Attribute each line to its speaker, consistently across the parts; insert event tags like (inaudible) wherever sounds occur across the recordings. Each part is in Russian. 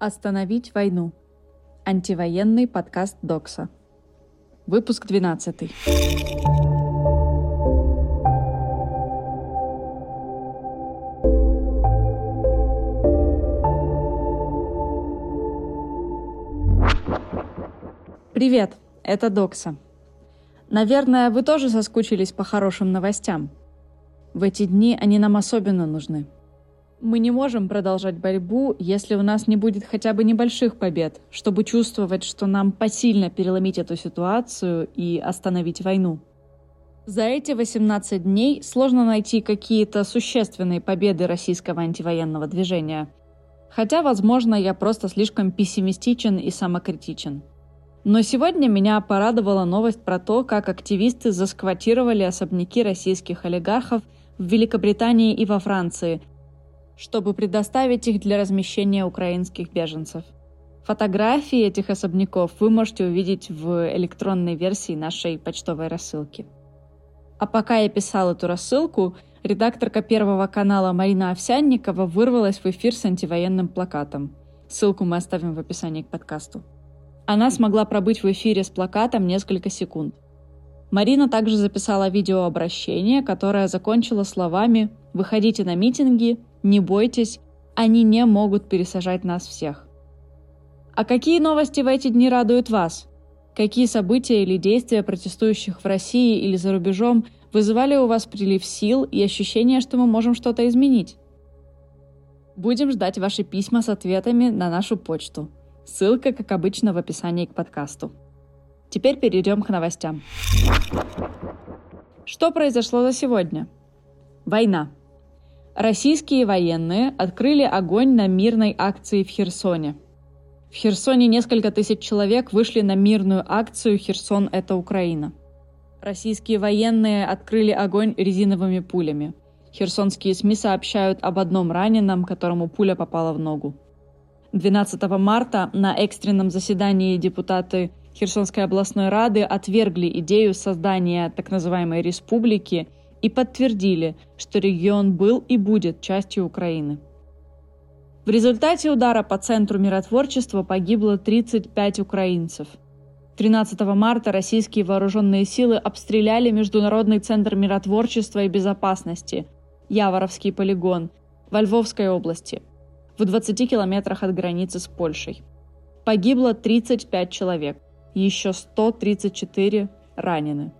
Speaker 1: Остановить войну. Антивоенный подкаст Докса. Выпуск 12. Привет, это Докса. Наверное, вы тоже соскучились по хорошим новостям. В эти дни они нам особенно нужны. Мы не можем продолжать борьбу, если у нас не будет хотя бы небольших побед, чтобы чувствовать, что нам посильно переломить эту ситуацию и остановить войну. За эти 18 дней сложно найти какие-то существенные победы российского антивоенного движения. Хотя, возможно, я просто слишком пессимистичен и самокритичен. Но сегодня меня порадовала новость про то, как активисты засквотировали особняки российских олигархов в Великобритании и во Франции – чтобы предоставить их для размещения украинских беженцев. Фотографии этих особняков вы можете увидеть в электронной версии нашей почтовой рассылки. А пока я писал эту рассылку, редакторка Первого канала Марина Овсянникова вырвалась в эфир с антивоенным плакатом. Ссылку мы оставим в описании к подкасту. Она смогла пробыть в эфире с плакатом несколько секунд. Марина также записала видеообращение, которое закончила словами «Выходите на митинги, не бойтесь, они не могут пересажать нас всех. А какие новости в эти дни радуют вас? Какие события или действия протестующих в России или за рубежом вызывали у вас прилив сил и ощущение, что мы можем что-то изменить? Будем ждать ваши письма с ответами на нашу почту. Ссылка, как обычно, в описании к подкасту. Теперь перейдем к новостям. Что произошло за сегодня? Война. Российские военные открыли огонь на мирной акции в Херсоне. В Херсоне несколько тысяч человек вышли на мирную акцию «Херсон – это Украина». Российские военные открыли огонь резиновыми пулями. Херсонские СМИ сообщают об одном раненом, которому пуля попала в ногу. 12 марта на экстренном заседании депутаты Херсонской областной рады отвергли идею создания так называемой республики – и подтвердили, что регион был и будет частью Украины. В результате удара по центру миротворчества погибло 35 украинцев. 13 марта российские вооруженные силы обстреляли Международный центр миротворчества и безопасности Яворовский полигон во Львовской области, в 20 километрах от границы с Польшей. Погибло 35 человек, еще 134 ранены.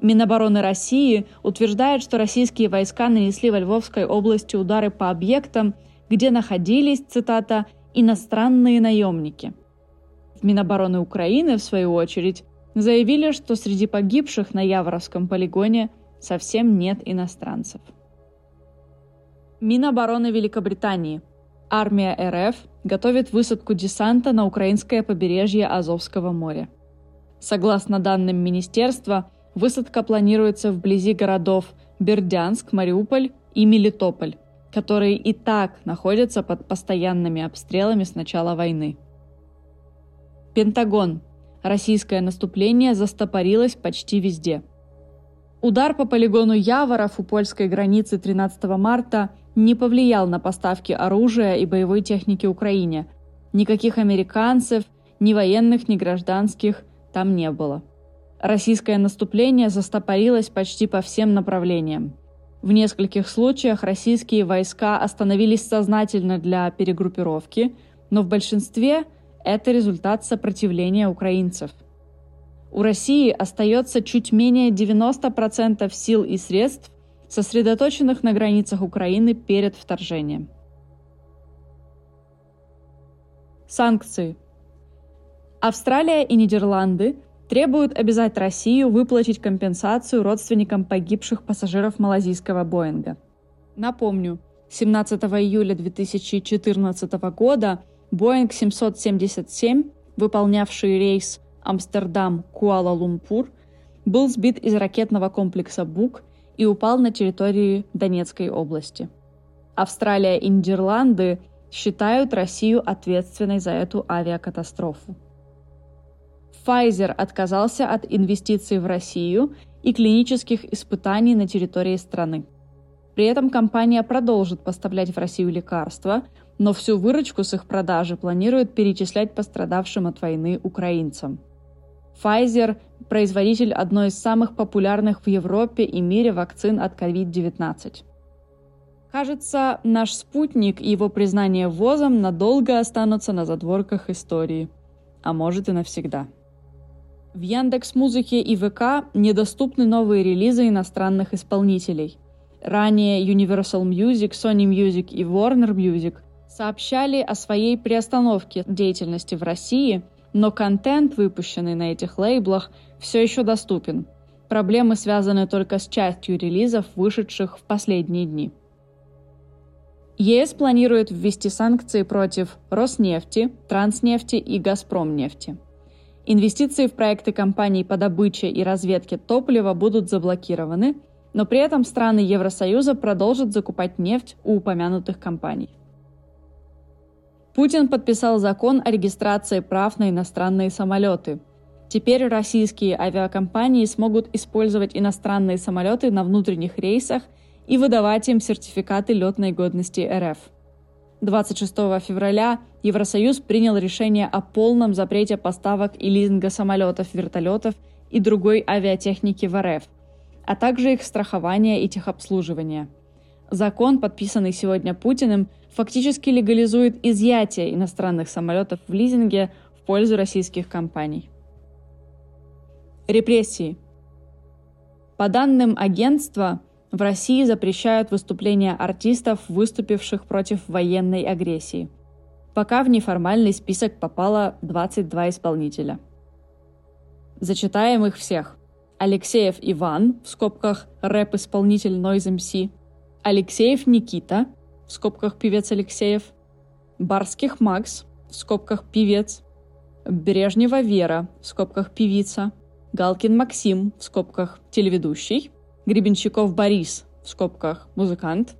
Speaker 1: Минобороны России утверждает, что российские войска нанесли во Львовской области удары по объектам, где находились, цитата, «иностранные наемники». В Минобороны Украины, в свою очередь, заявили, что среди погибших на Яворовском полигоне совсем нет иностранцев. Минобороны Великобритании. Армия РФ готовит высадку десанта на украинское побережье Азовского моря. Согласно данным министерства, Высадка планируется вблизи городов Бердянск, Мариуполь и Мелитополь, которые и так находятся под постоянными обстрелами с начала войны. Пентагон. Российское наступление застопорилось почти везде. Удар по полигону Яворов у польской границы 13 марта не повлиял на поставки оружия и боевой техники Украине. Никаких американцев, ни военных, ни гражданских там не было. Российское наступление застопорилось почти по всем направлениям. В нескольких случаях российские войска остановились сознательно для перегруппировки, но в большинстве это результат сопротивления украинцев. У России остается чуть менее 90% сил и средств, сосредоточенных на границах Украины перед вторжением. Санкции. Австралия и Нидерланды требуют обязать Россию выплатить компенсацию родственникам погибших пассажиров малазийского Боинга. Напомню, 17 июля 2014 года Боинг 777, выполнявший рейс Амстердам-Куала-Лумпур, был сбит из ракетного комплекса «Бук» и упал на территории Донецкой области. Австралия и Нидерланды считают Россию ответственной за эту авиакатастрофу. Pfizer отказался от инвестиций в Россию и клинических испытаний на территории страны. При этом компания продолжит поставлять в Россию лекарства, но всю выручку с их продажи планирует перечислять пострадавшим от войны украинцам. Pfizer – производитель одной из самых популярных в Европе и мире вакцин от COVID-19. Кажется, наш спутник и его признание ВОЗом надолго останутся на задворках истории. А может и навсегда. В Яндекс Музыке и ВК недоступны новые релизы иностранных исполнителей. Ранее Universal Music, Sony Music и Warner Music сообщали о своей приостановке деятельности в России, но контент, выпущенный на этих лейблах, все еще доступен. Проблемы связаны только с частью релизов, вышедших в последние дни. ЕС планирует ввести санкции против Роснефти, Транснефти и Газпромнефти. Инвестиции в проекты компаний по добыче и разведке топлива будут заблокированы, но при этом страны Евросоюза продолжат закупать нефть у упомянутых компаний. Путин подписал закон о регистрации прав на иностранные самолеты. Теперь российские авиакомпании смогут использовать иностранные самолеты на внутренних рейсах – и выдавать им сертификаты летной годности РФ. 26 февраля Евросоюз принял решение о полном запрете поставок и лизинга самолетов, вертолетов и другой авиатехники в РФ, а также их страхования и техобслуживания. Закон, подписанный сегодня Путиным, фактически легализует изъятие иностранных самолетов в лизинге в пользу российских компаний. Репрессии. По данным агентства, в России запрещают выступления артистов, выступивших против военной агрессии. Пока в неформальный список попало 22 исполнителя. Зачитаем их всех. Алексеев Иван, в скобках рэп-исполнитель Noise MC, Алексеев Никита, в скобках певец Алексеев, Барских Макс, в скобках певец, Брежнева Вера, в скобках певица, Галкин Максим, в скобках телеведущий, Гребенщиков Борис, в скобках музыкант,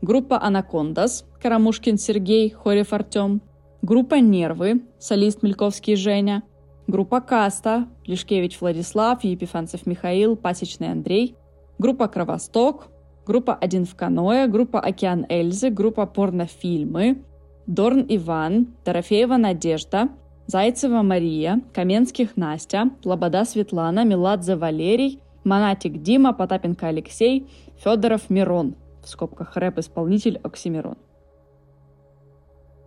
Speaker 1: группа Анакондас, Карамушкин Сергей, Хорев Артем, группа Нервы, солист Мельковский Женя, группа Каста, Лешкевич Владислав, Епифанцев Михаил, Пасечный Андрей, группа Кровосток, группа Один в каноэ, группа Океан Эльзы, группа Порнофильмы, Дорн Иван, Дорофеева Надежда, Зайцева Мария, Каменских Настя, Лобода Светлана, Меладзе Валерий – Монатик Дима, Потапенко Алексей, Федоров Мирон, в скобках рэп-исполнитель Оксимирон.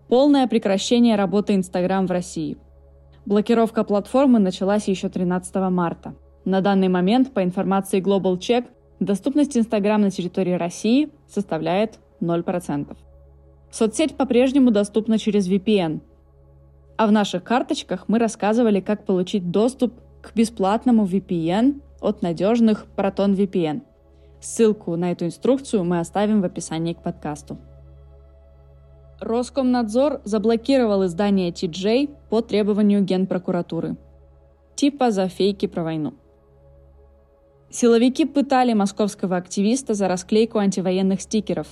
Speaker 1: Полное прекращение работы Инстаграм в России. Блокировка платформы началась еще 13 марта. На данный момент, по информации Global Check, доступность Инстаграм на территории России составляет 0%. Соцсеть по-прежнему доступна через VPN. А в наших карточках мы рассказывали, как получить доступ к бесплатному VPN от надежных Proton VPN. Ссылку на эту инструкцию мы оставим в описании к подкасту. Роскомнадзор заблокировал издание TJ по требованию Генпрокуратуры. Типа за фейки про войну. Силовики пытали московского активиста за расклейку антивоенных стикеров.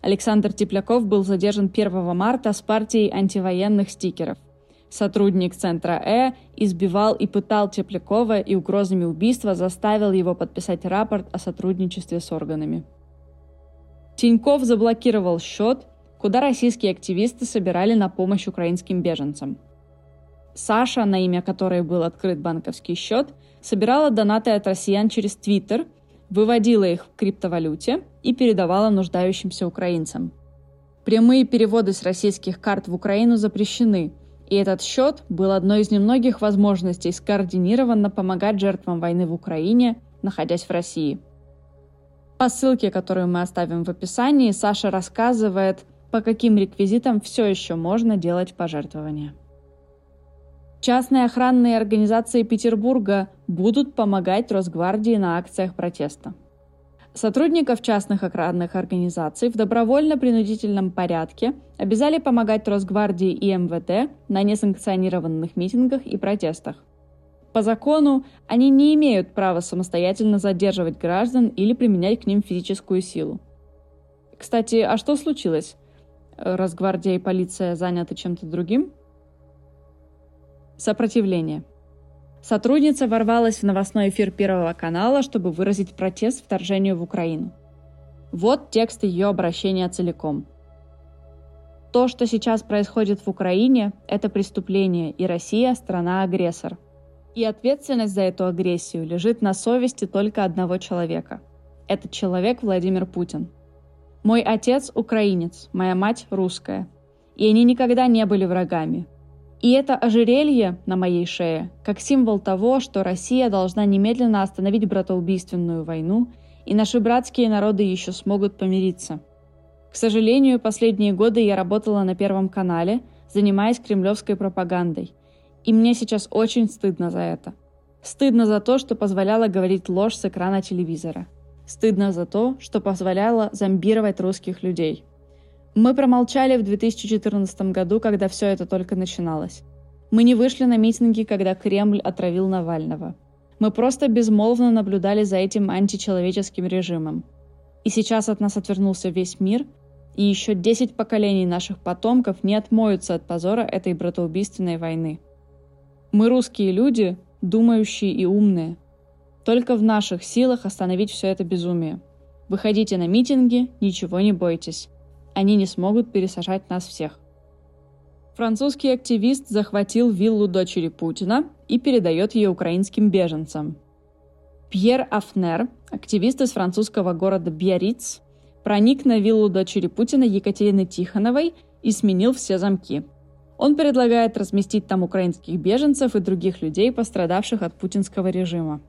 Speaker 1: Александр Тепляков был задержан 1 марта с партией антивоенных стикеров. Сотрудник Центра Э избивал и пытал Теплякова и угрозами убийства заставил его подписать рапорт о сотрудничестве с органами. Тиньков заблокировал счет, куда российские активисты собирали на помощь украинским беженцам. Саша, на имя которой был открыт банковский счет, собирала донаты от россиян через Твиттер, выводила их в криптовалюте и передавала нуждающимся украинцам. Прямые переводы с российских карт в Украину запрещены – и этот счет был одной из немногих возможностей скоординированно помогать жертвам войны в Украине, находясь в России. По ссылке, которую мы оставим в описании, Саша рассказывает, по каким реквизитам все еще можно делать пожертвования. Частные охранные организации Петербурга будут помогать Росгвардии на акциях протеста – Сотрудников частных охранных организаций в добровольно-принудительном порядке обязали помогать Росгвардии и МВД на несанкционированных митингах и протестах. По закону они не имеют права самостоятельно задерживать граждан или применять к ним физическую силу. Кстати, а что случилось? Росгвардия и полиция заняты чем-то другим? Сопротивление – Сотрудница ворвалась в новостной эфир Первого канала, чтобы выразить протест вторжению в Украину. Вот текст ее обращения целиком. То, что сейчас происходит в Украине, это преступление, и Россия – страна-агрессор. И ответственность за эту агрессию лежит на совести только одного человека. Этот человек Владимир Путин. Мой отец – украинец, моя мать – русская. И они никогда не были врагами. И это ожерелье на моей шее как символ того, что Россия должна немедленно остановить братоубийственную войну, и наши братские народы еще смогут помириться. К сожалению, последние годы я работала на Первом канале, занимаясь кремлевской пропагандой. И мне сейчас очень стыдно за это. Стыдно за то, что позволяла говорить ложь с экрана телевизора. Стыдно за то, что позволяла зомбировать русских людей – мы промолчали в 2014 году, когда все это только начиналось. Мы не вышли на митинги, когда Кремль отравил Навального. Мы просто безмолвно наблюдали за этим античеловеческим режимом. И сейчас от нас отвернулся весь мир, и еще 10 поколений наших потомков не отмоются от позора этой братоубийственной войны. Мы русские люди, думающие и умные. Только в наших силах остановить все это безумие. Выходите на митинги, ничего не бойтесь они не смогут пересажать нас всех. Французский активист захватил виллу дочери Путина и передает ее украинским беженцам. Пьер Афнер, активист из французского города Биарриц, проник на виллу дочери Путина Екатерины Тихоновой и сменил все замки. Он предлагает разместить там украинских беженцев и других людей, пострадавших от путинского режима.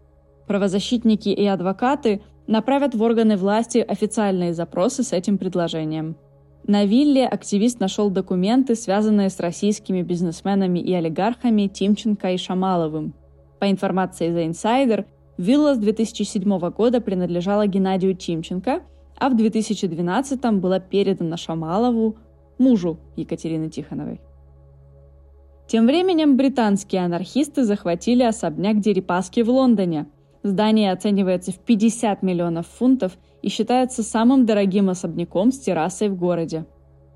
Speaker 1: Правозащитники и адвокаты направят в органы власти официальные запросы с этим предложением – на вилле активист нашел документы, связанные с российскими бизнесменами и олигархами Тимченко и Шамаловым. По информации The Insider, вилла с 2007 года принадлежала Геннадию Тимченко, а в 2012 была передана Шамалову, мужу Екатерины Тихоновой. Тем временем британские анархисты захватили особняк Дерипаски в Лондоне. Здание оценивается в 50 миллионов фунтов и считается самым дорогим особняком с террасой в городе.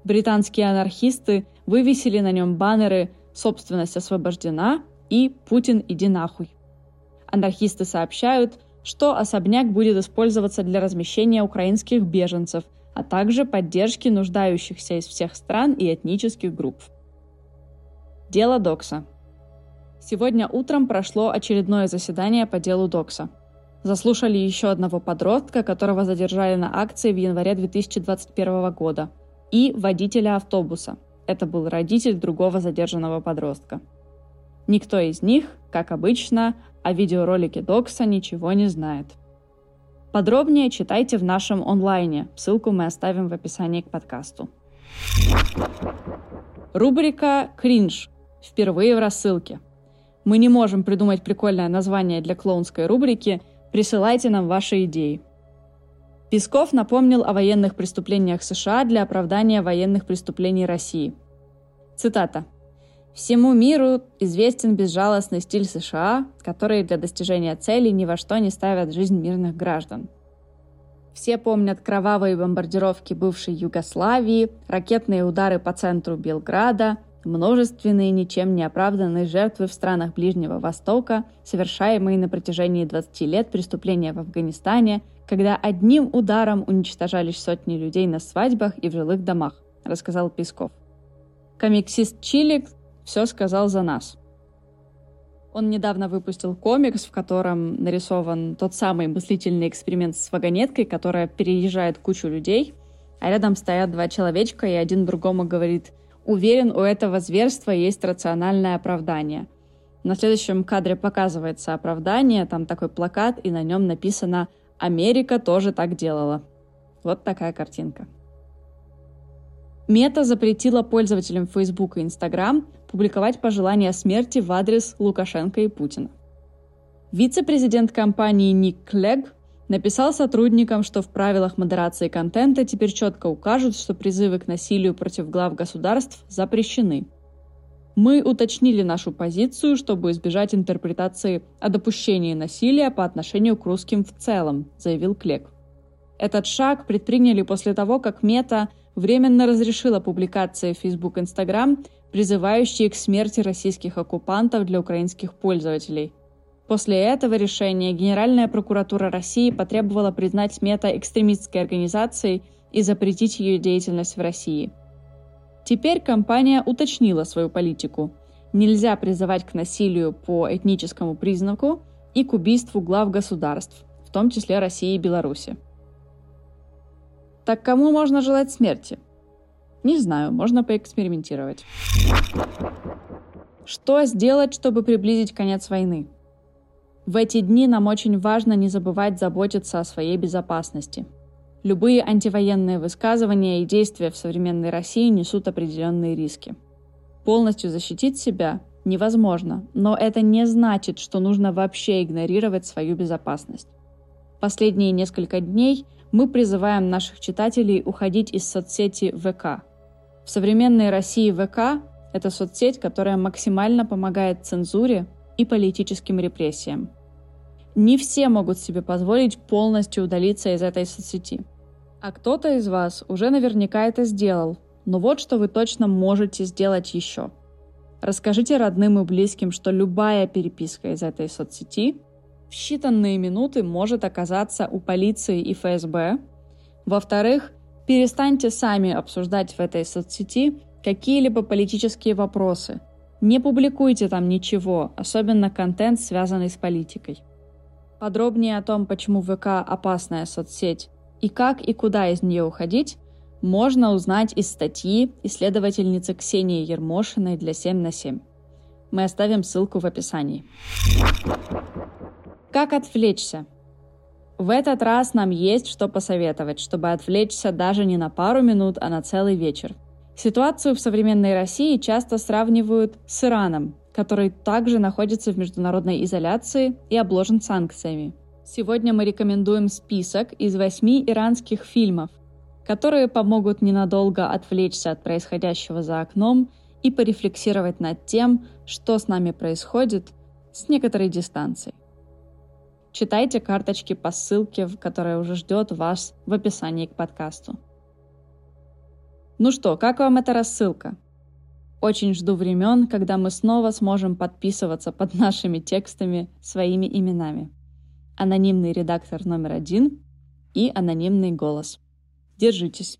Speaker 1: Британские анархисты вывесили на нем баннеры «Собственность освобождена» и «Путин, иди нахуй». Анархисты сообщают, что особняк будет использоваться для размещения украинских беженцев, а также поддержки нуждающихся из всех стран и этнических групп. Дело Докса. Сегодня утром прошло очередное заседание по делу Докса – заслушали еще одного подростка, которого задержали на акции в январе 2021 года, и водителя автобуса. Это был родитель другого задержанного подростка. Никто из них, как обычно, о видеоролике Докса ничего не знает. Подробнее читайте в нашем онлайне. Ссылку мы оставим в описании к подкасту. Рубрика «Кринж» впервые в рассылке. Мы не можем придумать прикольное название для клоунской рубрики, Присылайте нам ваши идеи. Песков напомнил о военных преступлениях США для оправдания военных преступлений России. Цитата. «Всему миру известен безжалостный стиль США, который для достижения целей ни во что не ставят жизнь мирных граждан. Все помнят кровавые бомбардировки бывшей Югославии, ракетные удары по центру Белграда – Множественные ничем не оправданные жертвы в странах Ближнего Востока, совершаемые на протяжении 20 лет преступления в Афганистане, когда одним ударом уничтожались сотни людей на свадьбах и в жилых домах, рассказал Песков. Комиксист Чилик все сказал за нас. Он недавно выпустил комикс, в котором нарисован тот самый мыслительный эксперимент с вагонеткой, которая переезжает кучу людей, а рядом стоят два человечка, и один другому говорит – Уверен, у этого зверства есть рациональное оправдание. На следующем кадре показывается оправдание, там такой плакат, и на нем написано «Америка тоже так делала». Вот такая картинка. Мета запретила пользователям Facebook и Instagram публиковать пожелания смерти в адрес Лукашенко и Путина. Вице-президент компании Ник Клег написал сотрудникам, что в правилах модерации контента теперь четко укажут, что призывы к насилию против глав государств запрещены. Мы уточнили нашу позицию, чтобы избежать интерпретации о допущении насилия по отношению к русским в целом, заявил Клек. Этот шаг предприняли после того, как Мета временно разрешила публикации в Facebook и Instagram, призывающие к смерти российских оккупантов для украинских пользователей – После этого решения Генеральная прокуратура России потребовала признать мета экстремистской организацией и запретить ее деятельность в России. Теперь компания уточнила свою политику. Нельзя призывать к насилию по этническому признаку и к убийству глав государств, в том числе России и Беларуси. Так кому можно желать смерти? Не знаю, можно поэкспериментировать. Что сделать, чтобы приблизить конец войны? В эти дни нам очень важно не забывать заботиться о своей безопасности. Любые антивоенные высказывания и действия в современной России несут определенные риски. Полностью защитить себя невозможно, но это не значит, что нужно вообще игнорировать свою безопасность. Последние несколько дней мы призываем наших читателей уходить из соцсети ВК. В современной России ВК – это соцсеть, которая максимально помогает цензуре и политическим репрессиям. Не все могут себе позволить полностью удалиться из этой соцсети. А кто-то из вас уже наверняка это сделал, но вот что вы точно можете сделать еще. Расскажите родным и близким, что любая переписка из этой соцсети в считанные минуты может оказаться у полиции и ФСБ. Во-вторых, перестаньте сами обсуждать в этой соцсети какие-либо политические вопросы. Не публикуйте там ничего, особенно контент, связанный с политикой. Подробнее о том, почему ВК опасная соцсеть и как и куда из нее уходить, можно узнать из статьи исследовательницы Ксении Ермошиной для 7 на 7. Мы оставим ссылку в описании. Как отвлечься? В этот раз нам есть что посоветовать, чтобы отвлечься даже не на пару минут, а на целый вечер. Ситуацию в современной России часто сравнивают с Ираном, который также находится в международной изоляции и обложен санкциями. Сегодня мы рекомендуем список из восьми иранских фильмов, которые помогут ненадолго отвлечься от происходящего за окном и порефлексировать над тем, что с нами происходит с некоторой дистанцией. Читайте карточки по ссылке, которая уже ждет вас в описании к подкасту. Ну что, как вам эта рассылка? Очень жду времен, когда мы снова сможем подписываться под (laughs) нашими текстами своими именами. Анонимный редактор номер один и анонимный голос. Держитесь.